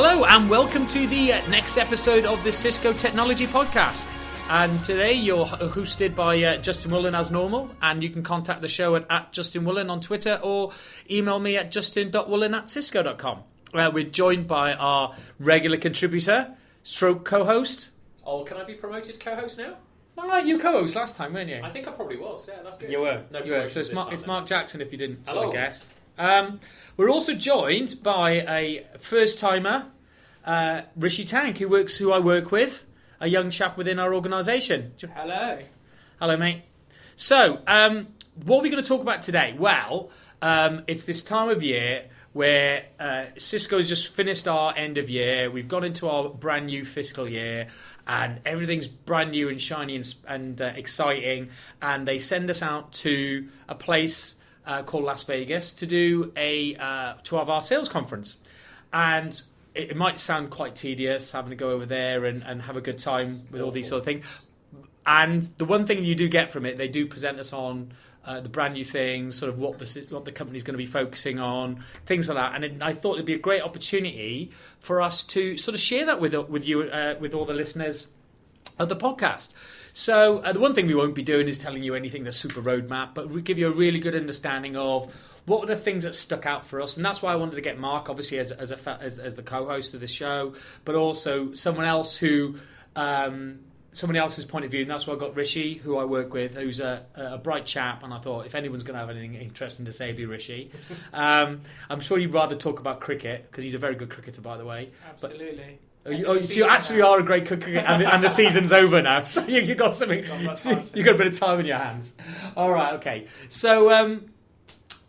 Hello, and welcome to the uh, next episode of the Cisco Technology Podcast. And today you're hosted by uh, Justin Woolen as normal, and you can contact the show at, at Justin Woolen on Twitter or email me at justin.woolen at cisco.com. Uh, we're joined by our regular contributor, stroke co host. Oh, can I be promoted co-host now? Oh, you co host last time, weren't you? I think I probably was. Yeah, that's good. You were. No you were. So it's Mark, it's. Mark Jackson if you didn't sort of guess. Um, we're also joined by a first timer, uh, Rishi Tank, who works who I work with, a young chap within our organisation. Hello. Hello, mate. So, um, what are we going to talk about today? Well, um, it's this time of year where uh, Cisco's just finished our end of year. We've gone into our brand new fiscal year, and everything's brand new and shiny and, and uh, exciting. And they send us out to a place uh, called Las Vegas to do a uh, to have our sales conference, and. It it might sound quite tedious having to go over there and, and have a good time with all these sort of things. And the one thing you do get from it, they do present us on uh, the brand new things, sort of what the what the company's going to be focusing on, things like that. And it, I thought it'd be a great opportunity for us to sort of share that with with you, uh, with all the listeners of the podcast. So uh, the one thing we won't be doing is telling you anything that's super roadmap, but we give you a really good understanding of what were the things that stuck out for us, and that's why I wanted to get Mark, obviously as as, a, as, as the co-host of the show, but also someone else who. Um, Somebody else's point of view, and that's why I got Rishi, who I work with, who's a, a bright chap. And I thought, if anyone's going to have anything interesting to say, be Rishi. Um, I'm sure you'd rather talk about cricket because he's a very good cricketer, by the way. Absolutely. Oh, you, oh, so you absolutely now. are a great cook, and, the- and the season's over now. So you, you got something. So you got a bit of time in your hands. All right, okay. So, um,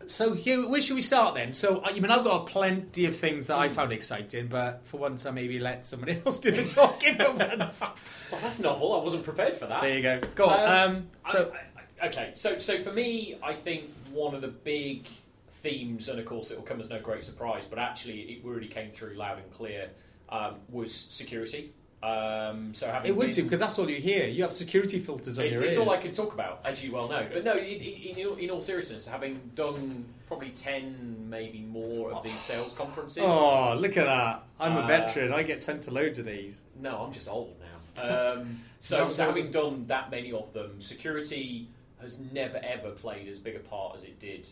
so Hugh, where should we start then? So, I mean, I've got plenty of things that I found exciting, but for once, I maybe let somebody else do the talking for once. Well, that's novel. I wasn't prepared for that. There you go. Go on. Um, Um, so, I- I- okay, so so for me, I think one of the big themes, and of course it will come as no great surprise, but actually it really came through loud and clear, um, was security. Um, so having it would do because that's all you hear. You have security filters on It- your it's ears. all I could talk about, as you well know. But no, in, in, in, all, seriousness, having done probably ten, maybe more of these sales conferences. Oh, look at that! I'm a Uh, veteran. I get sent to loads of these. No, I'm just old now. Um, so, so having done that many of them, security has never ever played as big a part as it did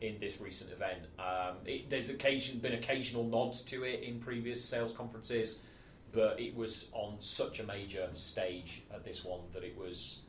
in this recent event. Um, it, there's occasion been occasional nods to it in previous sales conferences, but it was on such a major stage at this one that it was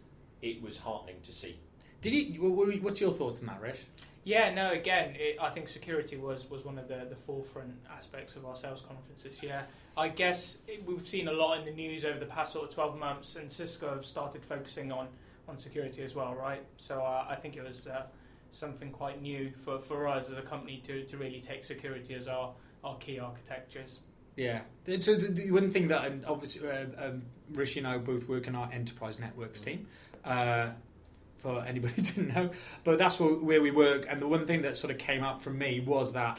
it was heartening to see. Did you? What's your thoughts on that, Rich? Yeah, no, again, it, I think security was, was one of the, the forefront aspects of our sales conference this year. I guess it, we've seen a lot in the news over the past sort of 12 months, and Cisco have started focusing on, on security as well, right? So uh, I think it was uh, something quite new for, for us as a company to, to really take security as our, our key architectures. Yeah. So the, the one thing that um, obviously uh, um, Rishi and I both work in our enterprise networks team. Uh, for anybody who didn't know, but that's where, where we work. And the one thing that sort of came up from me was that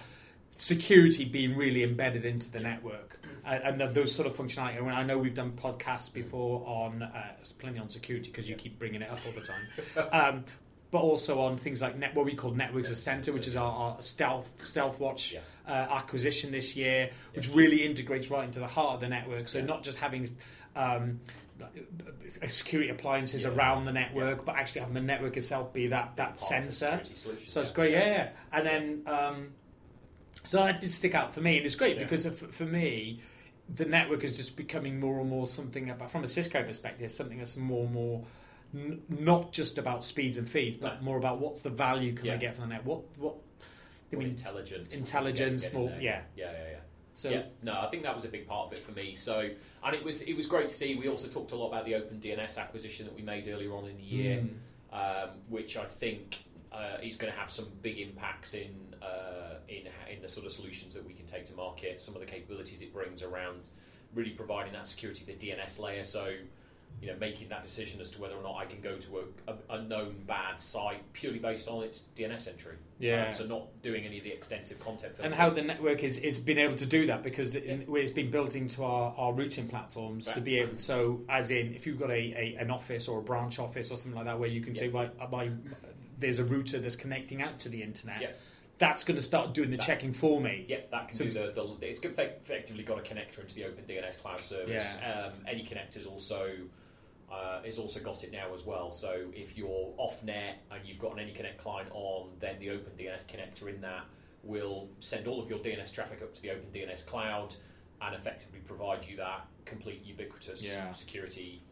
security being really embedded into the network and, and those sort of functionality. And I know we've done podcasts before on uh, plenty on security because you keep bringing it up all the time. um, but also on things like net, what we call Networks as Sensor, which is our, our stealth Stealthwatch Yeah. uh, acquisition this year, which really integrates right into the heart of the network. So Yeah. not just having um, security appliances Yeah. around the network, but actually having the network itself be that that Part sensor. So it's great, yeah, yeah. And then, um, so that did stick out for me, and it's great Yeah. because of, for me, the network is just becoming more and more something about, from a Cisco perspective, something that's more and more n- not just about speeds and feeds, but No. more about what's the value can Yeah. we get from the net? What what? I mean, intelligence, intelligence, Get- get more yeah. yeah, yeah, yeah. So yeah, no, I think that was a big part of it for me. So, and it was it was great to see. We also talked a lot about the Open DNS acquisition that we made earlier on in the year, Mm. um, which I think uh, is going to have some big impacts in uh, in in the sort of solutions that we can take to market. Some of the capabilities it brings around really providing that security, the DNS layer. So. You know, making that decision as to whether or not I can go to a, a, a known bad site purely based on its DNS entry. Yeah. Um, so not doing any of the extensive content filtering. and how the network is, is been able to do that because it, Yeah. it's been built into our, our routing platforms to be able so as in if you've got a, a an office or a branch office or something like that where you can say right uh, my, there's a router that's connecting out to the internet Yeah. that's going to start doing the That- checking for me. Yeah, that can So do the, the. It's effectively got a connector into the Open DNS cloud service. Um, any connectors also uh, is also got it now as well. So if you're off net and you've got an AnyConnect client on, then the Open DNS connector in that will send all of your DNS traffic up to the Open DNS cloud and effectively provide you that complete ubiquitous Yeah. security,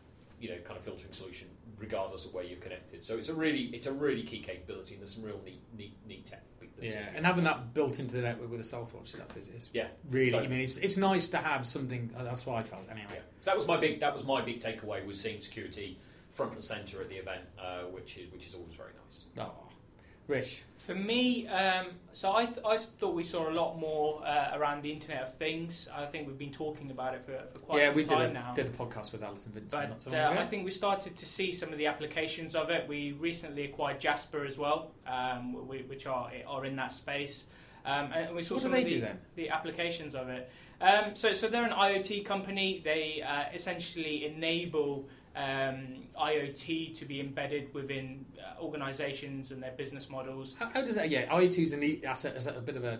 you know, kind of filtering solution, regardless of where you're connected. So it's a really, it's a really key capability, and there's some real neat, neat, neat tech. Yeah, and having that built into the network with the Stealthwatch stuff is, is Yeah. really. So- I mean, it's it's nice to have something. uh, That's what I felt anyway. Yeah. So that was my big that was my big takeaway was seeing security front and center at the event, uh, which is which is always very nice. Oh, Rich. For me, um, so I, th- I thought we saw a lot more uh, around the Internet of Things. I think we've been talking about it for, for quite yeah, some time a, now. did a podcast with Alison Vincent. But uh. I think we started to see some of the applications of it. We recently acquired Jasper as well, um, w- which are are in that space. Um, and we saw What do some they of the, do then? the applications of it. Um, so, so they're an IoT company. They uh, essentially enable um, IoT to be embedded within uh, organizations and their business models. How, how does that? Yeah, IoT is a neat asset. Is a bit of a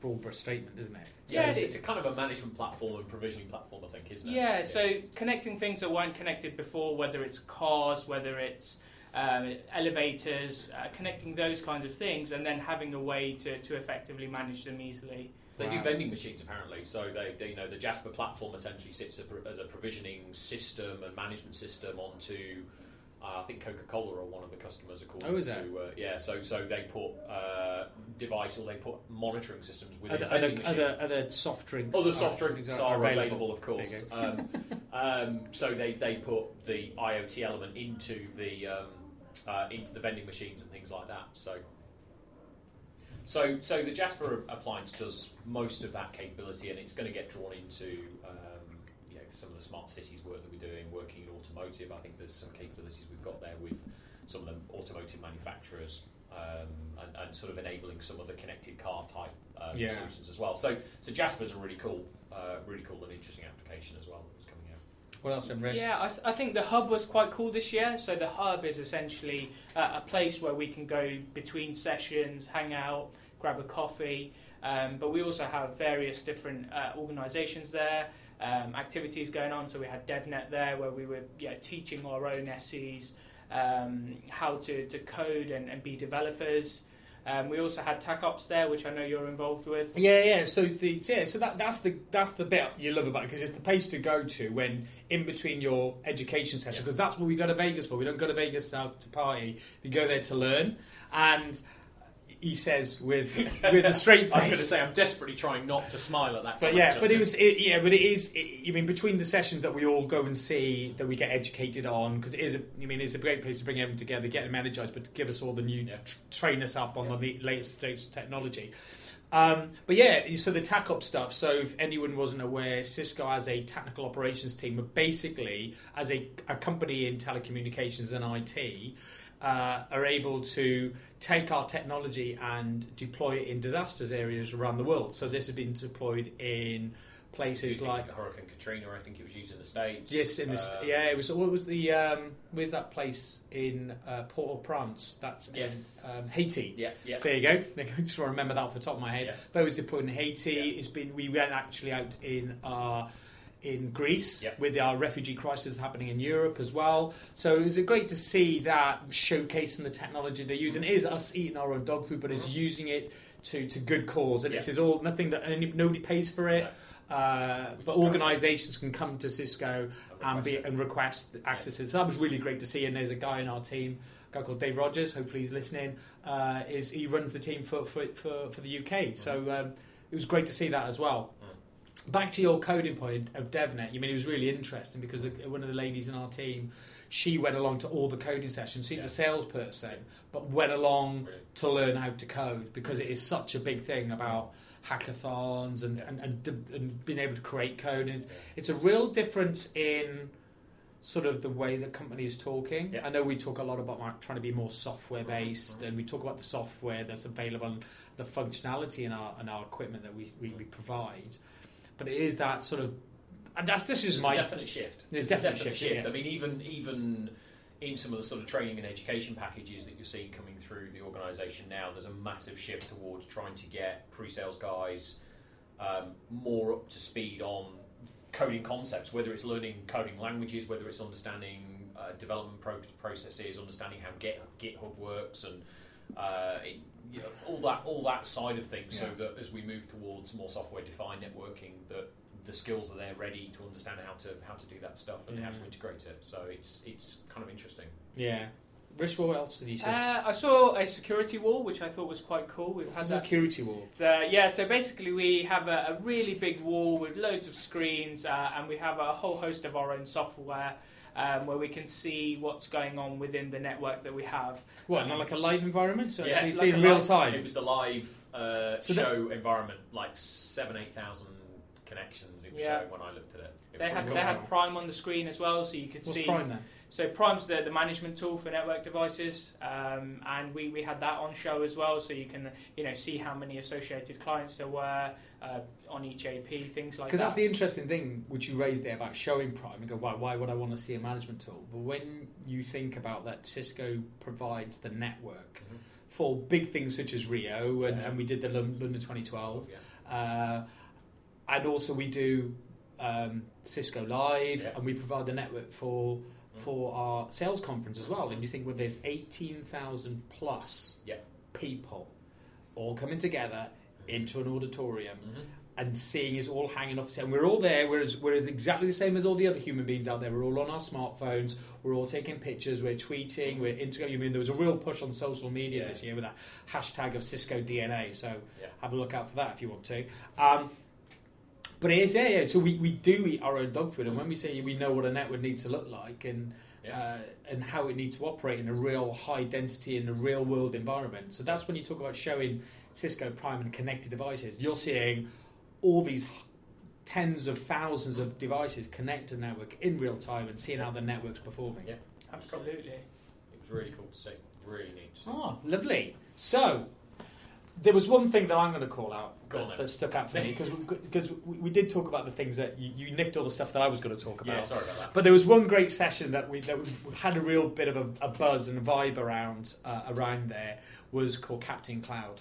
broad brush statement, isn't it? Yeah, it's, it's a kind of a management platform and provisioning platform, I think, isn't it? Yeah, so connecting things that weren't connected before, whether it's cars, whether it's um, elevators, uh, connecting those kinds of things, and then having a way to, to effectively manage them easily. So they Wow. do vending machines apparently. So they, they you know the Jasper platform essentially sits as a provisioning system and management system onto. Uh, I think Coca-Cola are one of the customers. According Oh, is to. Uh, yeah, so so they put uh, device or they put monitoring systems within Other, a vending other, machine. other, other soft drinks. Other are- soft drinks are available, of course. Um, um, so they, they put the IoT element into the um, uh, into the vending machines and things like that. So so so the Jasper appliance does most of that capability, and it's going to get drawn into um, you know some of the smart cities work that we're doing, working in automotive. I think there's some capabilities we've got there with some of the automotive manufacturers. Um, and, and sort of enabling some of the connected car type um, Yeah. solutions as well. So, so Jasper's a really cool, uh, really cool and interesting application as well that's coming out. What else, Rich? Yeah, I, I think the hub was quite cool this year. So the hub is essentially uh, a place where we can go between sessions, hang out, grab a coffee. Um, but we also have various different uh, organisations there, um, activities going on. So we had DevNet there, where we were yeah, teaching our own SEs um, how to, to code and, and be developers. Um, we also had TACOps there, which I know you're involved with. Yeah, yeah. So the yeah, so that that's the that's the bit you love about it because it's the place to go to when in between your education session Yeah. because that's what we go to Vegas for. We don't go to Vegas to, to party. We go there to learn. And he says with with a straight face. I'm going to say I'm desperately trying not to smile at that. But yeah, but it was it, yeah, but it is. It, I mean, between the sessions that we all go and see, that we get educated on, because it is. A, I mean, it's a great place to bring everyone together, get them energized, but to give us all the new Yeah. tr- train us up on the latest technology. Um, but yeah, so the TACOps stuff. So if anyone wasn't aware, Cisco has a technical operations team, but basically as a, a company in telecommunications and IT. Uh, are able to take our technology and deploy it in disasters areas around the world. So this has been deployed in places like Hurricane Katrina, I think it was used in the states. yes, in this Um, yeah. It was what was the um, where's that place in uh, Port-au-Prince? That's Yes. in um, Haiti. yeah, yeah. There you go. I just want to remember that off the top of my head. Yeah. But it was deployed in Haiti. Yeah. It's been we went actually out in uh, in Greece Yeah. with our refugee crisis happening in Europe as well. So it was great to see that showcasing the technology they're using. It is us eating our own dog food, but it's Mhm. using it to, to good cause. And Yeah. this is all nothing that any, nobody pays for it. Uh, but organisations can come to Cisco and be and request access to it. So that was really great to see. And there's a guy in our team, a guy called Dave Rogers. Hopefully he's listening. Uh, is he runs the team for for for, for the UK? So um, it was great to see that as well. Back to your coding point of DevNet. You mean it was really interesting because one of the ladies in our team, she went along to all the coding sessions. She's Yeah. a salesperson, but went along to learn how to code because it is such a big thing about hackathons and, Yeah. and, and, and being able to create code. And it's, Yeah. it's a real difference in sort of the way the company is talking. Yeah. I know we talk a lot about like, trying to be more software based and we talk about the software that's available and the functionality in our in our equipment that we, we, we provide. But it is that sort of and that's this is There's my a definite shift. There's There's a definite shift, shift. yeah. I mean, even even in some of the sort of training and education packages that you're seeing coming through the organisation now, there's a massive shift towards trying to get pre-sales guys um, more up to speed on coding concepts, whether it's learning coding languages, whether it's understanding uh, development pro- processes, understanding how Git, GitHub works, and uh, it, you know, all that all that side of things. So that as we move towards more software-defined networking, that the skills are there ready to understand how to how to do that stuff and how to integrate it. So it's it's kind of interesting. Yeah. Rich, what else did you say? Uh, I saw a security wall, which I thought was quite cool. We've had a that. security wall. Uh, yeah, so basically we have a, a really big wall with loads of screens, uh, and we have a whole host of our own software um, where we can see what's going on within the network that we have. What, not like a live environment? So Yeah, actually it's it's like in real live- time. It was the live uh, So that- show environment, like seven eight thousand connections it was Yeah. showing when I looked at it. It They had really they had Prime on the screen as well, so you could What's see. Prime then? So Prime's the, the management tool for network devices, um, and we, we had that on show as well, so you can you know see how many associated clients there were uh, on each AP, things like that. Because that's the interesting thing which you raised there about showing Prime. and go, why, why would I want to see a management tool? But when you think about that, Cisco provides the network Mhm. for big things such as Rio, and, Yeah. and we did the Lon- London 2012. Yeah. Uh, and also we do um, Cisco Live, Yeah. and we provide the network for Mm. for our sales conference as well. And you think, well, there's 18,000 plus Yeah. people all coming together into an auditorium Mhm. and seeing is all hanging off. And we're all there. We're, as, we're exactly the same as all the other human beings out there. We're all on our smartphones. We're all taking pictures. We're tweeting. We're integrating. I mean, there was a real push on social media Yeah. this year with that hashtag of Cisco DNA. So have a look out for that if you want to. Um, but it is, yeah, yeah. So we, we do eat our own dog food. And when we say we know what a network needs to look like and Yeah. uh, and how it needs to operate in a real high density in a real world environment. So that's when you talk about showing Cisco Prime and connected devices. You're seeing all these tens of thousands of devices connect to the network in real time and seeing how the network's performing. Yeah. absolutely. It was really cool to see. Really neat to see. Oh, lovely. So there was one thing that I'm going to call out that, that stuck out for me because because we, we did talk about the things that you, you nicked all the stuff that I was going to talk about. Yeah, sorry about that. But there was one great session that we that we had a real bit of a, a buzz and a vibe around uh, around there was called Captain Cloud.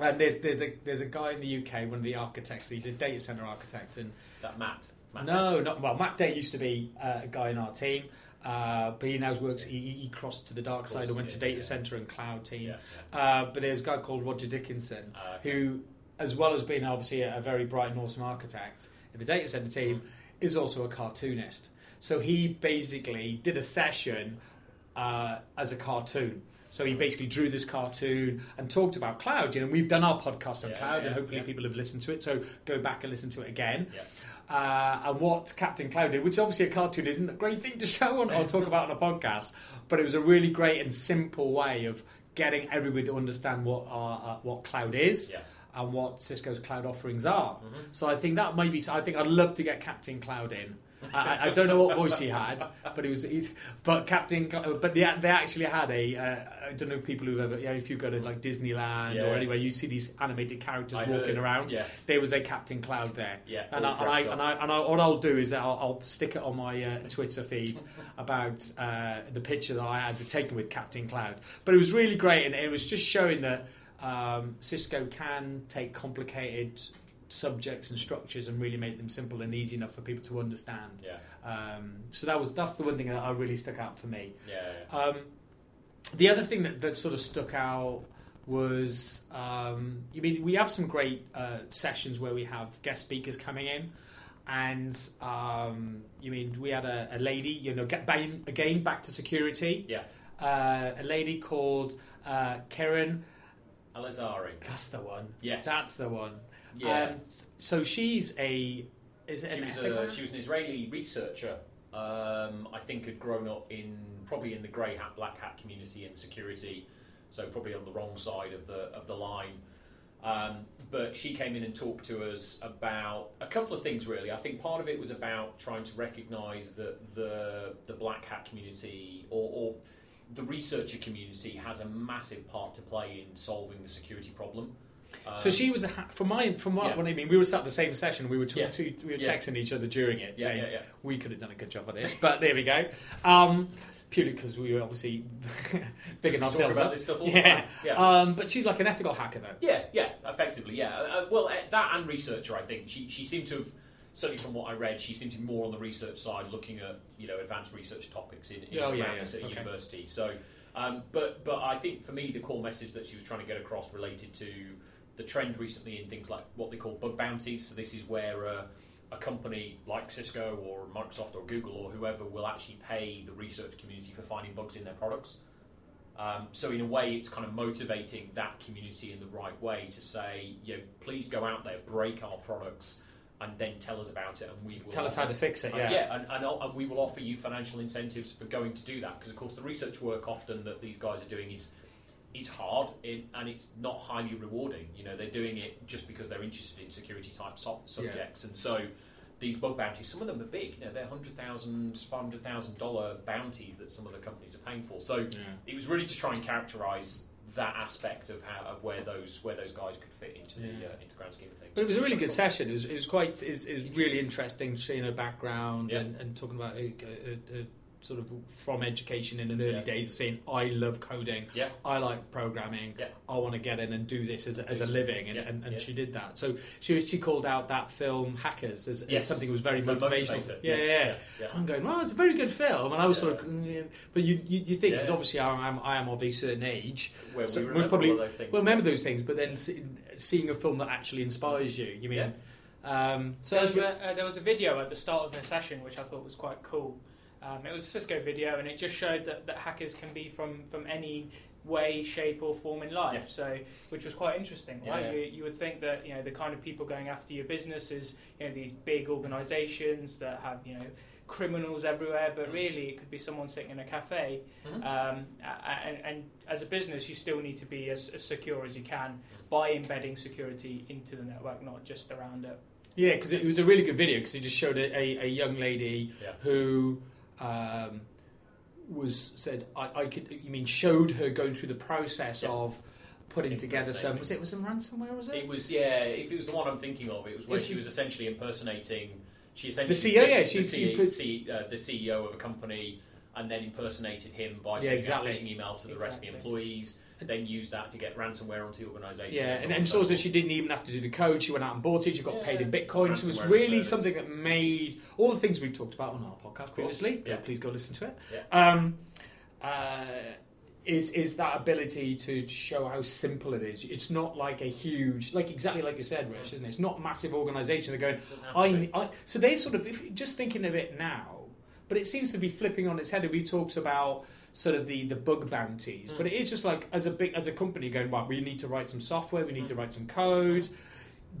And there's there's a there's a guy in the UK, one of the architects. He's a data center architect, and Is that Matt? Matt no, not well. Matt Day used to be uh, a guy in our team, uh, but he now works. He, he crossed to the dark Of side and went to data yeah. center and cloud team. Yeah. yeah. Uh, but there's a guy called Roger Dickinson Uh, okay. who, as well as being obviously a, a very bright and awesome architect in the data center team, is also a cartoonist. So he basically did a session uh, as a cartoon. So he basically drew this cartoon and talked about cloud. You know, we've done our podcast on Yeah, cloud, and hopefully yeah. people have listened to it. So go back and listen to it again. Uh, and what Captain Cloud did, which obviously a cartoon isn't a great thing to show on or talk about on a podcast, but it was a really great and simple way of getting everybody to understand what our, uh, what cloud is Yeah. and what Cisco's cloud offerings are. Mhm. So I think that might be. I think I'd love to get Captain Cloud in. I, I- don't know what voice he had, but it was. He, but Captain, but they, they actually had a. Uh, I don't know if people who've ever. Yeah, if you go to like Disneyland Yeah. or anywhere, you see these animated characters I walking heard, around. Yes. There was a Captain Cloud there. Yeah. And, I, and, I, and. I, and I, what I'll do is I'll, I'll stick it on my uh, Twitter feed about uh, the picture that I had taken with Captain Cloud. But it was really great, and it was just showing that um, Cisco can take complicated subjects and structures and really make them simple and easy enough for people to understand. Yeah. Um, so that was that's the one thing that I really stuck out for me. Yeah. yeah. Um, the other thing that, that sort of stuck out was, um, I mean, we have some great uh, sessions where we have guest speakers coming in, and um, you mean we had a, a lady, you know, get back, again back to security. Yeah. Uh, a lady called uh, Keren. Elazari. That's the one. Yes. That's the one. Yeah. Um, so she's a. Is it she an was ethical- a, she was an Israeli researcher. Um, I think had grown up in probably in the grey hat, black hat community in security, so probably on the wrong side of the of the line. Um, but she came in and talked to us about a couple of things. Really, I think part of it was about trying to recognise that the the black hat community or, or the researcher community has a massive part to play in solving the security problem. So Um, she was a ha- from my from what, Yeah. what I mean. We were sat at the same session. We were t- Yeah. two, we were Yeah. texting each other during it, yeah, saying yeah, yeah. we could have done a good job of this, but there we go. Um, purely because we were obviously bigging Talk ourselves about up. this stuff all the Yeah. time. Yeah. Um, but she's like an ethical hacker, though. Yeah, yeah, effectively, yeah. Uh, well, uh, that and researcher, I think. She, she seemed to have, certainly from what I read, she seemed to be more on the research side, looking at you know advanced research topics in, in Oh, yeah, yeah, at okay. university. So, um, but but I think for me the core message that she was trying to get across related to the trend recently in things like what they call bug bounties. So this is where uh, a company like Cisco or Microsoft or Google or whoever will actually pay the research community for finding bugs in their products. Um, so in a way, it's kind of motivating that community in the right way to say, you know, please go out there, break our products, and then tell us about it, and we will Tell us how to fix it. uh, Yeah. yeah, and, and, and we will offer you financial incentives for going to do that because, of course, the research work often that these guys are doing is is hard in, and it's not highly rewarding. You know, they're doing it just because they're interested in security type so- subjects, and so these bug bounties, some of them are big. You know, they're hundred thousand, five hundred thousand dollar bounties that some of the companies are paying for. So it was really to try and characterise that aspect of how of where those where those guys could fit into the uh, into grand scheme of things. But it was a really good session. It was, it was quite, it was, it was really interesting seeing her background Yeah. and, and talking about uh, uh, uh, sort of from education in the early Yeah. days, saying I love coding, Yeah. I like programming, Yeah. I want to get in and do this as a, as a living, and, Yeah. and, and Yeah. she did that. So she she called out that film Hackers as, as something that was very As motivational. motivator. Yeah, yeah. yeah. yeah. I'm going, well, it's a very good film, and I was sort of, mm, but you you, you think because Yeah. obviously I am I am of a certain age, Where So we most remember probably- all those things. well, remember those things, but then see, seeing a film that actually inspires you, you mean? Yeah. Um, so There was, a, uh, there was a video at the start of the session which I thought was quite cool. Um, it was a Cisco video, and it just showed that, that hackers can be from, from any way, shape, or form in life. Yeah. So, which was quite interesting, Yeah, right? yeah. You, you would think that you know the kind of people going after your business is you know these big organisations that have you know criminals everywhere, but Mm. really it could be someone sitting in a cafe. Mhm. Um, a- a- and, and as a business, you still need to be as, as secure as you can by embedding security into the network, not just around it. yeah, because it was a really good video because it just showed a, a, a young lady Yeah. who um, was said I, I could. You mean showed her going through the process Yeah. of putting together some. Was it was some ransomware? Was it? It was yeah. If it was the one I'm thinking of, it was where she she- was essentially impersonating. She essentially the CEO, yeah, phished she- the, she C- uh, the CEO of a company and then impersonated him by Yeah, sending exactly. a phishing email to the rest of the employees. And then use that to get ransomware onto organisations. Yeah, and, and so she didn't even have to do the code. She went out and bought it. She got Yeah. paid in Bitcoin. So it was Ransomware as a really something that made all the things we've talked about on our podcast previously. Yeah. Please go listen to it. Yeah. Um, uh, is is that ability to show how simple it is? It's not like a huge, like exactly like you said, Rich, isn't it? It's not massive organisation. They're going. It doesn't have to I. I so they sort of if, just thinking of it now, but it seems to be flipping on its head. We talks about sort of the the bug bounties, Mm. but it is just like as a big as a company going, right, we need to write some software, we need Mm. to write some code.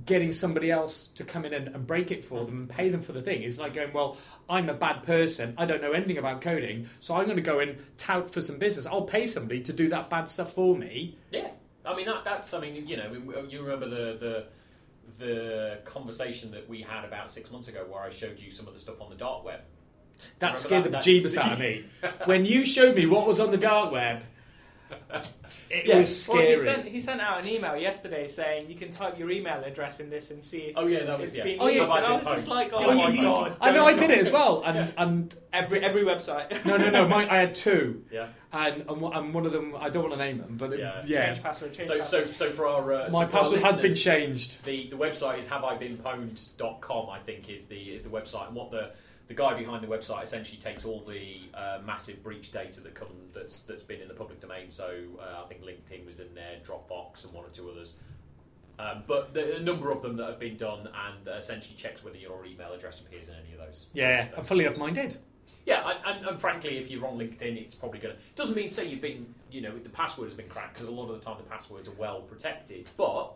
Getting somebody else to come in and, and break it for them and pay them for the thing is like going, well, I'm a bad person, I don't know anything about coding, so I'm going to go and tout for some business. I'll pay somebody to do that bad stuff for me. Yeah, I mean that, that's. something you know, you remember the the the conversation that we had about six months ago, where I showed you some of the stuff on the dark web. That scared that? the That's- bejeebus out of me. when you showed me what was on the dark web, it Yeah. was Well, scary. he sent, he sent out an email yesterday saying you can type your email address in this and see if Oh yeah, that was it's yeah. Oh, yeah. leaked. I was just like, oh Oh, my you- you- god! I know I did it as well, and and Every every website. no, no, no. My, I had two, Yeah. and and one and one of them I don't want to name them, but it- Yeah. yeah, Change password. Change So so password. so for our uh, my so for our password has been changed. The the website is haveibeenpwned.com, I think is the is the website, and what the the guy behind the website essentially takes all the uh, massive breach data that come that's that's been in the public domain. So uh, I think LinkedIn was in there, Dropbox, and one or two others. Um, but the, a number of them that have been done and uh, essentially checks whether your email address appears in any of those. Yeah, and fully enough, mine did. yeah, and, and, and frankly, if you're on LinkedIn, it's probably going to. Doesn't mean say you've been, you know, the password has been cracked because a lot of the time the passwords are well protected. But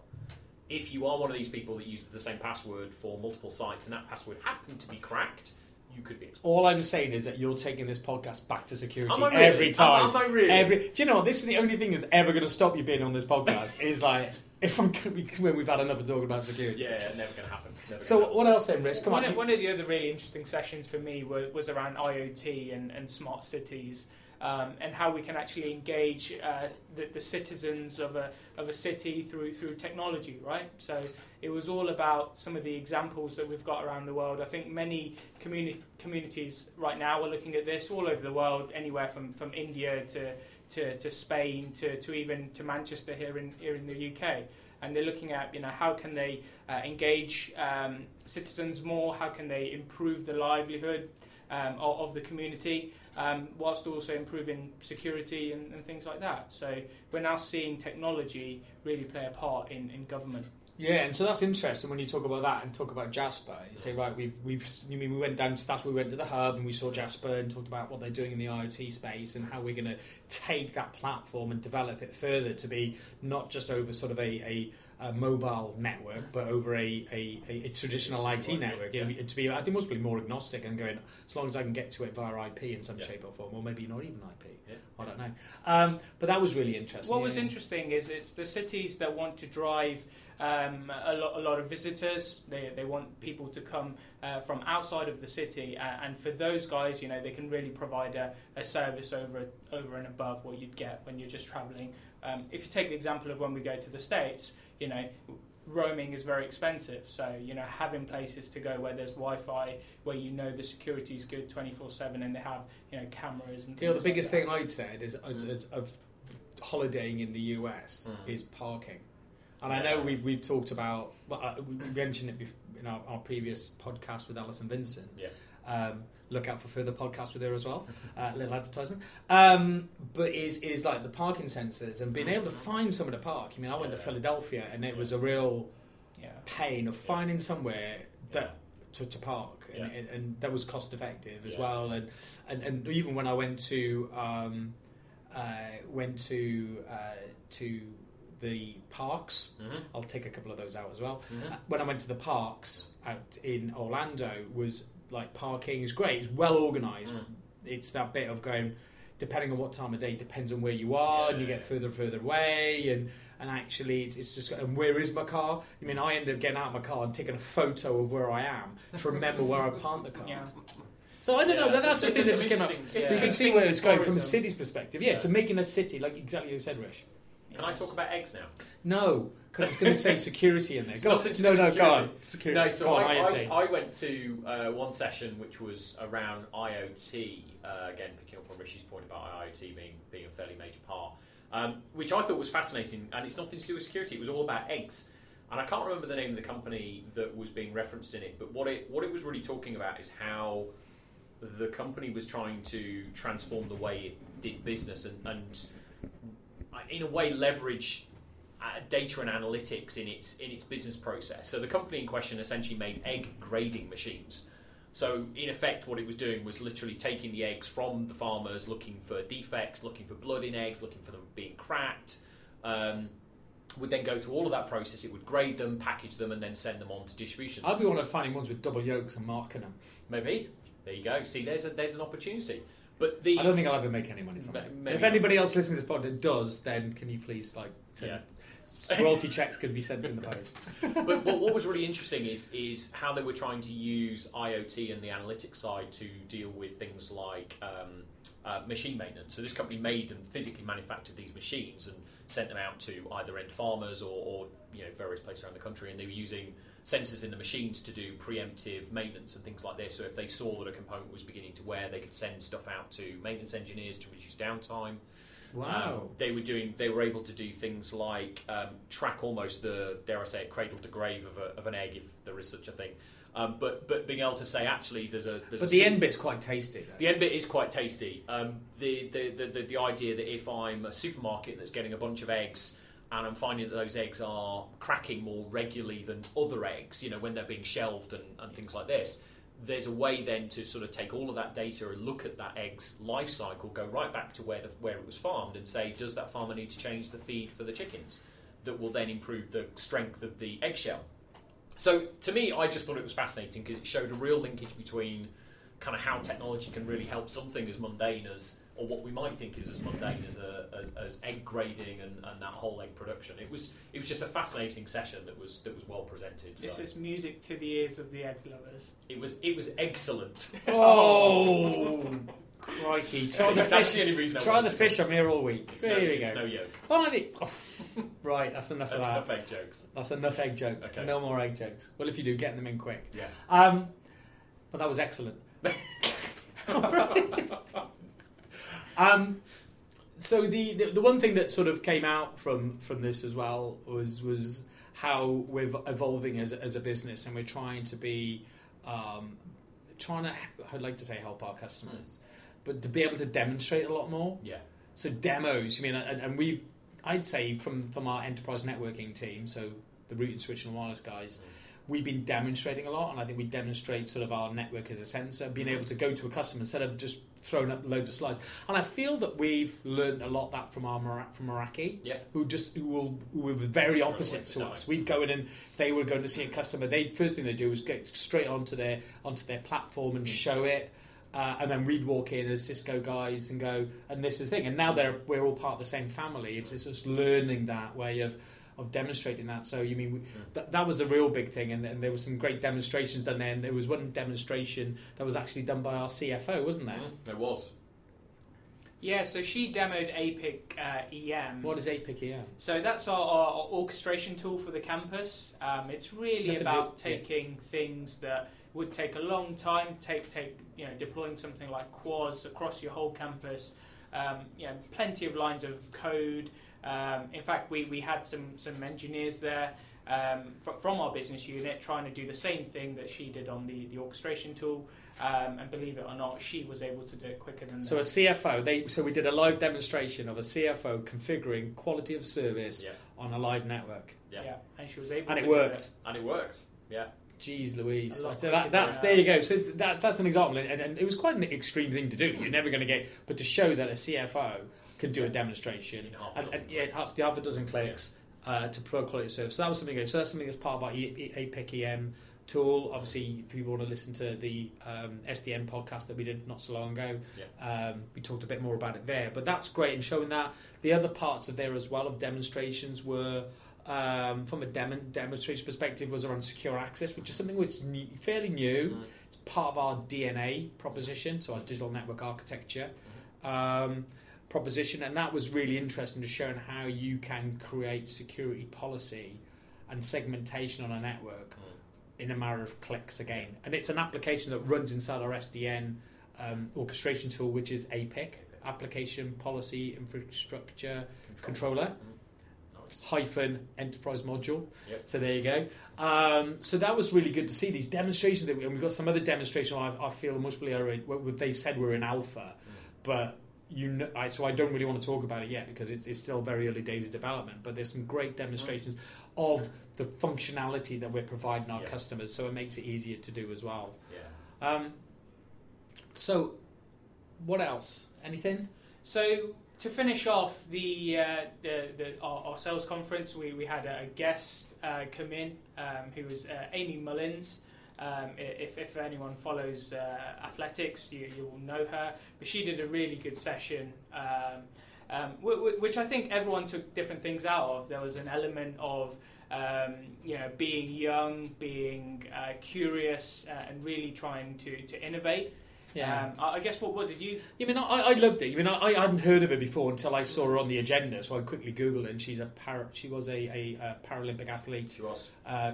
if you are one of these people that uses the same password for multiple sites and that password happened to be cracked, you could be exposed. All I'm saying is that you're taking this podcast back to security Am I really? every time. Am, am I really? Every, do you know what? This is the only thing that's ever going to stop you being on this podcast. is like if I'm when we've had enough of talking about security. yeah, never going to happen. Never gonna So happen. what else then, Rich? Come one, on. Of, one of the other really interesting sessions for me was, was around IoT and, and smart cities. Um, and how we can actually engage uh, the, the citizens of a of a city through through technology, right? So it was all about some of the examples that we've got around the world. I think many communi- communities right now are looking at this all over the world, anywhere from, from India to, to, to Spain to, to even to Manchester here in here in the UK. And they're looking at you know how can they uh, engage um, citizens more, how can they improve the livelihood um, of, of the community, um, whilst also improving security and, and things like that. So we're now seeing technology really play a part in, in government. Yeah, and so that's interesting when you talk about that and talk about Jasper. You say, right, we've we've you mean we went down to that, we went to the hub and we saw Jasper and talked about what they're doing in the IoT space and how we're going to take that platform and develop it further to be not just over sort of a, a, a mobile network, but over a, a, a, a traditional IT network. yeah. To be, I think, most be more agnostic and going as long as I can get to it via IP in some Yeah. shape or form, or maybe not even IP. Yeah. I don't know. Um, but that was really interesting. What was interesting is it's the cities that want to drive um, a, lot, a lot of visitors. They, they want people to come uh, from outside of the city, uh, and for those guys, you know, they can really provide a, a service over over and above what you'd get when you're just travelling. Um, if you take the example of when we go to the states, you know. Roaming is very expensive, so you know having places to go where there's Wi-Fi, where you know the security is good twenty four seven, and they have you know cameras and. You know, the things like biggest thing I'd said is, is, is of holidaying in the US Mm. is parking. And I know we've, we've talked about, well, uh, we mentioned it bef- in our, our previous podcast with Alison Vincent. Yeah. Um, look out for further podcasts with her as well. Uh, little advertisement. Um, but is is like the parking sensors and being able to find somewhere to park. I mean, I went to Philadelphia and it was a real pain of finding somewhere that to, to park, and, and, and that was cost effective as well. And, and and even when I went to um, uh, went to uh, to the parks, Mhm. I'll take a couple of those out as well. Mhm. Uh, When I went to the parks out in Orlando, was like parking is great. It's well organised. Mm. It's that bit of going. Depending on what time of day, depends on where you are, Yeah, and you get further and further away, and and actually it's, it's just and where is my car? I mean, I end up getting out of my car and taking a photo of where I am to remember where I parked the car. Yeah. So I don't know. Yeah, That, that's so the thing that just came up. interesting- So you can see where it's going from a city's perspective. Yeah, Yeah. to making a city like exactly as you said, Rich. Can I talk about eggs now? No, because it's going to say security in there. Go nothing No, no, go on. security. No, so on, I, IoT. I, I went to uh, one session which was around IoT. Uh, again, picking up on Rishi's point about IoT being being a fairly major part, um, which I thought was fascinating. And it's nothing to do with security. It was all about eggs. And I can't remember the name of the company that was being referenced in it, but what it what it was really talking about is how the company was trying to transform the way it did business and, and in a way leverage uh, data and analytics in its in its business process. So the company in question essentially made egg grading machines. So in effect, what it was doing was literally taking the eggs from the farmers, looking for defects, looking for blood in eggs, looking for them being cracked. Um, would then go through all of that process. It would grade them, package them, and then send them on to distribution. I'd be one of finding ones with double yolks and marking them. Maybe there you go. See, there's a, there's an opportunity. But the I don't think I'll ever make any money from it. maybe If anybody else listening to this podcast does, then can you please like send royalty checks can be sent in the post. but, but what was really interesting is is how they were trying to use IoT and the analytics side to deal with things like um, uh, machine maintenance. So this company made and physically manufactured these machines and sent them out to either end farmers or, or you know various places around the country, and they were using sensors in the machines to do preemptive maintenance and things like this. So if they saw that a component was beginning to wear, they could send stuff out to maintenance engineers to reduce downtime. Wow. Um, they were doing. They were able to do things like um, track almost the dare I say it, cradle to grave of, a, of an egg, if there is such a thing. Um, but but being able to say actually there's a there's but a the end bit's quite tasty. Though. the end bit is quite tasty. Um, the, the, the, the, the idea that if I'm a supermarket that's getting a bunch of eggs and I'm finding that those eggs are cracking more regularly than other eggs, you know, when they're being shelved and, and things like this, there's a way then to sort of take all of that data and look at that egg's life cycle, go right back to where, the, where it was farmed and say, does that farmer need to change the feed for the chickens? That will then improve the strength of the eggshell. So to me, I just thought it was fascinating because it showed a real linkage between kind of how technology can really help something as mundane as, or what we might think is as mundane as, a, as, as egg grading and, and that whole egg production. It was it was just a fascinating session that was that was well presented. So This is music to the ears of the egg lovers. it was it was excellent. Oh, Crikey! Try the fish. the only reason I try the fish. I'm here all week. It's there no, we it's go. no yolk. Oh, I think. Oh, right, that's enough That's of not that. fake jokes. That's enough egg jokes. Okay. No more egg jokes. Well, if you do, get them in quick. Yeah. Um, but that was excellent. um, so the, the the one thing that sort of came out from from this as well was was how we're evolving as a- as a business and we're trying to be um, trying to I'd like to say help our customers, but to be able to demonstrate a lot more. Yeah. So demos, I mean, and, and we've, I'd say from from our enterprise networking team, so the route and switch and wireless guys, we've been demonstrating a lot, and I think we demonstrate sort of our network as a sensor, being able to go to a customer instead of just throwing up loads of slides. And I feel that we've learned a lot that from our Mara- from Meraki, Yeah. who just who, will, who were very opposite to us. We'd go in and they were going to see a customer. They first thing they do is get straight onto their onto their platform and Mm. show it. Uh, and then we'd walk in as Cisco guys and go, and this is the thing. And now they're we're all part of the same family. It's, it's just learning that way of of demonstrating that. So you mean we, that, that was a real big thing, and, and there were some great demonstrations done there. And there was one demonstration that was actually done by our CFO, wasn't there? Mm, There was. Yeah, so she demoed APIC uh, EM. What is APIC EM? So that's our, our, our orchestration tool for the campus. Um, it's really Nothing to about yeah. taking things that would take a long time, take take you know deploying something like QoS across your whole campus. Um, you know, plenty of lines of code. Um, in fact, we, we had some some engineers there um, fr- from our business unit trying to do the same thing that she did on the, the orchestration tool. Um, and believe it or not, she was able to do it quicker than So a. CFO, they so we did a live demonstration of a CFO configuring quality of service Yeah. on a live network, Yeah. yeah, and she was able and to it do worked. And it worked. Yeah. Jeez Louise. So that, that's there you go. So that that's an example, and, and it was quite an extreme thing to do. You're never going to get, but to show that a CFO can do a demonstration In half a and, dozen and, yeah, clicks. half, half a dozen clicks uh, to provide quality service. So that was something. So that's something that's part of our E- EM tool. Obviously, if people want to listen to the um, SDN podcast that we did not so long ago, um, we talked a bit more about it there. But that's great in showing that. The other parts of there as well of demonstrations were. Um, from a dem- demonstration perspective, was around secure access, which is something which is new, fairly new. Mm. It's part of our DNA proposition, so our digital network architecture um, proposition, and that was really interesting to show how you can create security policy and segmentation on a network Mm. in a matter of clicks again. And it's an application that runs inside our SDN um, orchestration tool, which is APIC, Application Policy Infrastructure Controller Mm. Hyphen enterprise module. Yep. So there you go. Um, so that was really good to see these demonstrations. That we, and we've got some other demonstrations. I, I feel probably are what they said we're in alpha, but you know, I, so I don't really want to talk about it yet because it's, it's still very early days of development. But there's some great demonstrations of the functionality that we're providing our Yeah. customers, so it makes it easier to do as well. Yeah. Um, so, what else? Anything? So to finish off the, uh, the, the our, our sales conference, we, we had a guest uh, come in um, who was uh, Aimee Mullins. Um, if, if anyone follows uh, athletics, you, you will know her. But she did a really good session, um, um, wh- wh- which I think everyone took different things out of. There was an element of um, you know being young, being uh, curious, uh, and really trying to, to innovate. Um, I I guess what what did you You mean I, I loved it. You mean I, I hadn't heard of her before until I saw her on the agenda, so I quickly googled it. And she's a para, she was a, a, uh Paralympic athlete. She was. Uh,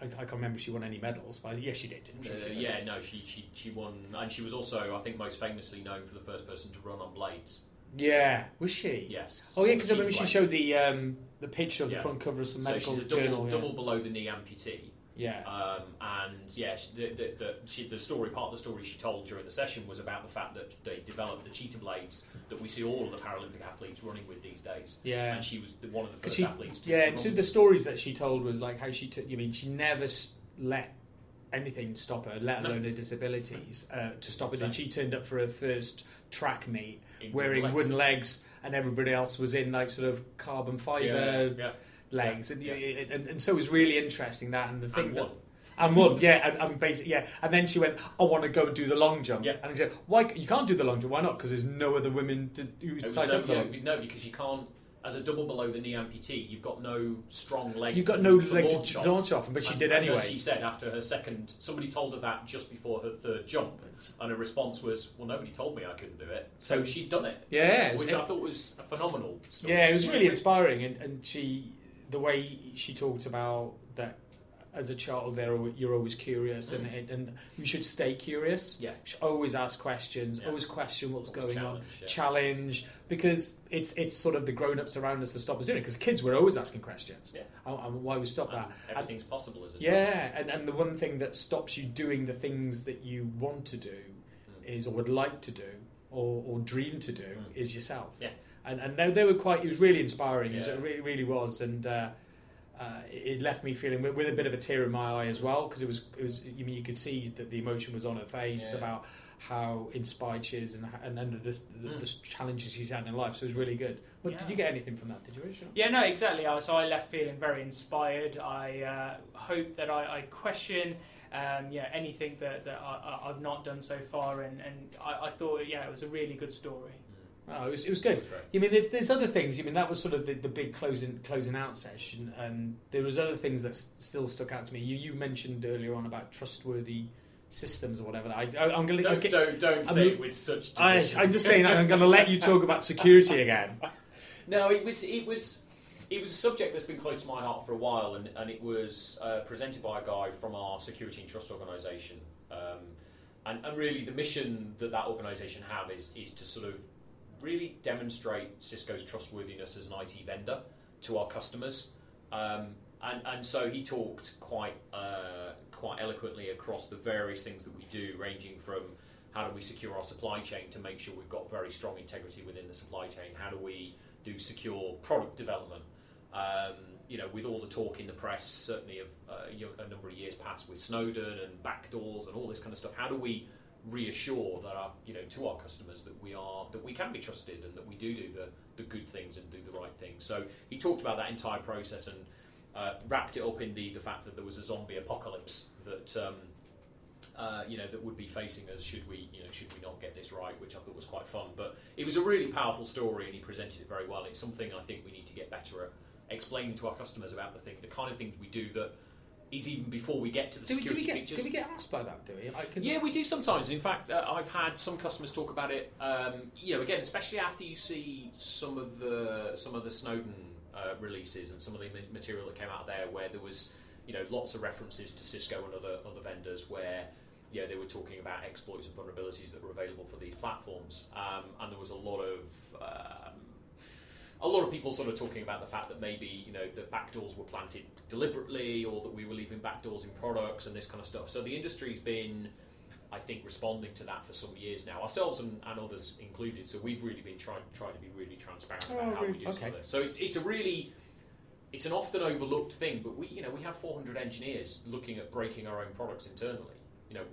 I, I can't remember if she won any medals, but yes, she did. Sure Uh, she did. yeah, no, she, she she won, and she was also, I think, most famously known for the first person to run on blades. yeah. Was she? Yes. Oh yeah, because I remember she blades. showed the um, the picture of the front cover of some So medical she's a double, journal. yeah. double below the knee amputee, Yeah. um, and yeah, she, the, the, the, she, the story part of the story she told during the session was about the fact that they developed the cheetah blades that we see all of the Paralympic athletes running with these days, yeah. and she was the, one of the first she- athletes. To, Yeah, to so the stories that she told was like how she took. You mean she never let anything stop her, let No. alone her disabilities, uh, to stop it. And she turned up for her first track meet In wearing legs. wooden legs, and everybody else was in like sort of carbon fibre yeah, yeah. Legs, and, Yeah. and and so it was really interesting that and the thing and that. one. And one, yeah, and, and basically, yeah, and then she went, "I want to go and do the long jump." Yeah. And he said, "Why? You can't do the long jump. Why not? Because there's no other women to, It signed no, up for yeah, no, because you can't. as a double below the knee amputee, you've got no strong leg. You've got to, no to leg launch to off. launch off, but she And- did anyway. She said after her second, somebody told her that just before her third jump, and her response was, "Well, nobody told me I couldn't do it." So she'd done it, yeah, it which I thought was a phenomenal. Story. Yeah, it was really inspiring, and, and she, the way she talked about that as a child, there you're always curious, and and, and you should stay curious. Yeah. Always ask questions, Yeah. always question what's Always going on, challenge, yeah. challenge, because it's it's sort of the grown ups around us that stop us doing it. Because kids were always asking questions, Yeah. and, and why we stop And that. And- everything's possible as a child. yeah, and, and the one thing that stops you doing the things that you want to do Mm. is, or would like to do, or, or dream to do, Mm. is yourself. Yeah. And and they, they were quite. It was really inspiring. It, Yeah. it really, really was, and uh, uh, it left me feeling with, with a bit of a tear in my eye as well because it was. It was. You mean you could see that the emotion was on her face Yeah. about how inspired she is and and, and the, the, Mm. the challenges she's had in life. So it was really good. Well, Yeah. Did you get anything from that? Did you, Richard? Yeah, no, exactly. So I left feeling very inspired. I uh, hope that I, I question um, yeah, anything that, that I, I- I've not done so far, and, and I, I thought, yeah, it was a really good story. Oh, it was, it was good. Great. You mean there's, there's other things. You mean that was sort of the, the big closing closing out session, and there was other things that s- still stuck out to me. You you mentioned earlier on about trustworthy systems or whatever. I, I, I'm going Don't, to. don't, don't I'm say it with such. I, I'm just saying. I'm going to let you talk about security again. No, it was it was it was a subject that's been close to my heart for a while, and, and it was uh, presented by a guy from our security and trust organisation. Um, and, and really, the mission that that organisation have is is to sort of really demonstrate Cisco's trustworthiness as an IT vendor to our customers. Um, and, and so he talked quite uh, quite eloquently across the various things that we do, ranging from how do we secure our supply chain to make sure we've got very strong integrity within the supply chain? How do we do secure product development? Um, you know, with all the talk in the press, certainly of uh, you know, a number of years past with Snowden and backdoors and all this kind of stuff, how do we reassure that our, you know, to our customers that we are that we can be trusted and that we do do the, the good things and do the right things? So he talked about that entire process and uh, wrapped it up in the the fact that there was a zombie apocalypse that. Um, uh, you know that would be facing us should we you know should we not get this right, which I thought was quite fun. But it was a really powerful story, and he presented it very well. It's something I think we need to get better at explaining to our customers about the thing, the kind of things we do that is even before we get to the Do we, do, we security get, features. do we get asked by that? Do we? Like, Yeah, we do sometimes. In fact, uh, I've had some customers talk about it. Um, you know, again, especially after you see some of the some of the Snowden uh, releases and some of the material that came out there, where there was you know lots of references to Cisco and other other vendors where. Yeah, they were talking about exploits and vulnerabilities that were available for these platforms, um, and there was a lot of um, a lot of people sort of talking about the fact that maybe you know the backdoors were planted deliberately, or that we were leaving backdoors in products and this kind of stuff. So the industry's been, I think, responding to that for some years now, ourselves and, and others included. So we've really been trying trying to be really transparent about Oh, how we do some of this. So it's it's a really it's an often overlooked thing, but we you know we have 400 engineers looking at breaking our own products internally. You know,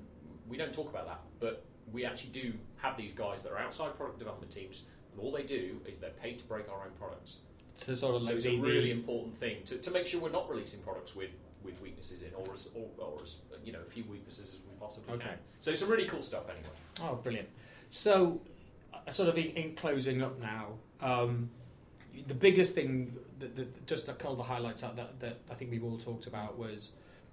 we don't talk about that, but we actually do have these guys that are outside product development teams, all they do is they're paid to break our own products. So sort of So like it's a really important thing to, to make sure we're not releasing products with, with weaknesses in, or as, or, or as you know, a few weaknesses as we possibly Okay. can. So some really cool stuff anyway. Oh, brilliant. So, uh, sort of in, in closing up now, um, the biggest thing, that, that, just to call the highlights out that, that I think we've all talked about was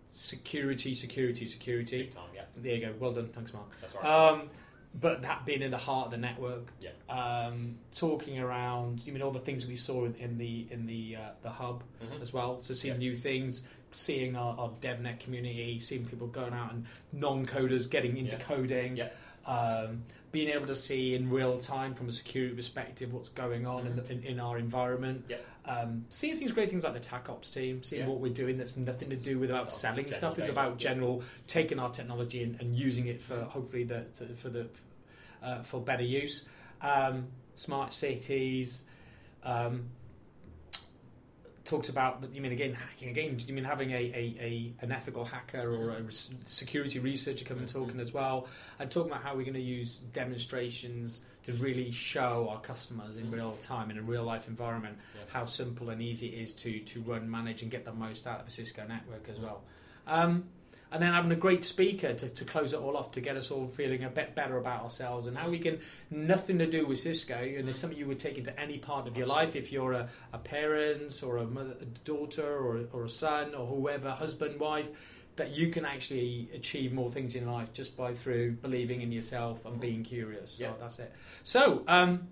security, security, security. Big time, yeah. There you go. Well done. Thanks, Mark. That's right. Um, but that being in the heart of the network, Yeah. um, talking around, you mean all the things we saw in, in the in the uh, the hub Mhm. as well. So seeing Yeah. new things, seeing our, our DevNet community, seeing people going out and non-coders getting into Yeah. coding, Yeah. Um, being able to see in real time from a security perspective what's going on in, the, in, in our environment. Yeah. Um, seeing things, great things like the TACOps team, seeing Yeah. what we're doing that's nothing to do with about About selling stuff. It's data, about yeah. general taking our technology and, and using it for hopefully the to, for the uh, for better use. Um, smart cities. Um, talked about you mean again hacking again do you mean having a, a, a an ethical hacker or a res- security researcher come and talking mm-hmm. as well and talking about how we're going to use demonstrations to really show our customers in mm-hmm. real time in a real life environment Yeah. how simple and easy it is to to run manage and get the most out of a Cisco network as mm-hmm. well. Um, and then having a great speaker to, to close it all off to get us all feeling a bit better about ourselves and how we can nothing to do with Cisco and it's something you would take into any part of your life if you're a, a parent or a, mother, a daughter or, or a son or whoever husband wife that you can actually achieve more things in life just by through believing in yourself and being curious so Yeah. that's it so um,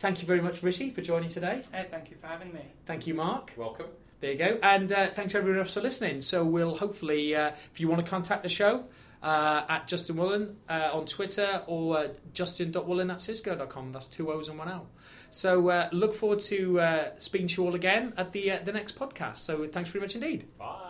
thank you very much Rishi for joining today Hey, thank you for having me. thank you Mark Welcome. There you go. And uh, thanks everyone else for listening. So we'll hopefully, uh, if you want to contact the show, uh, at Justin Woolen uh, on Twitter or uh, justin.woolen at cisco.com. That's two O's and one L. So uh, look forward to uh, speaking to you all again at the the next podcast. So thanks very much indeed. Bye.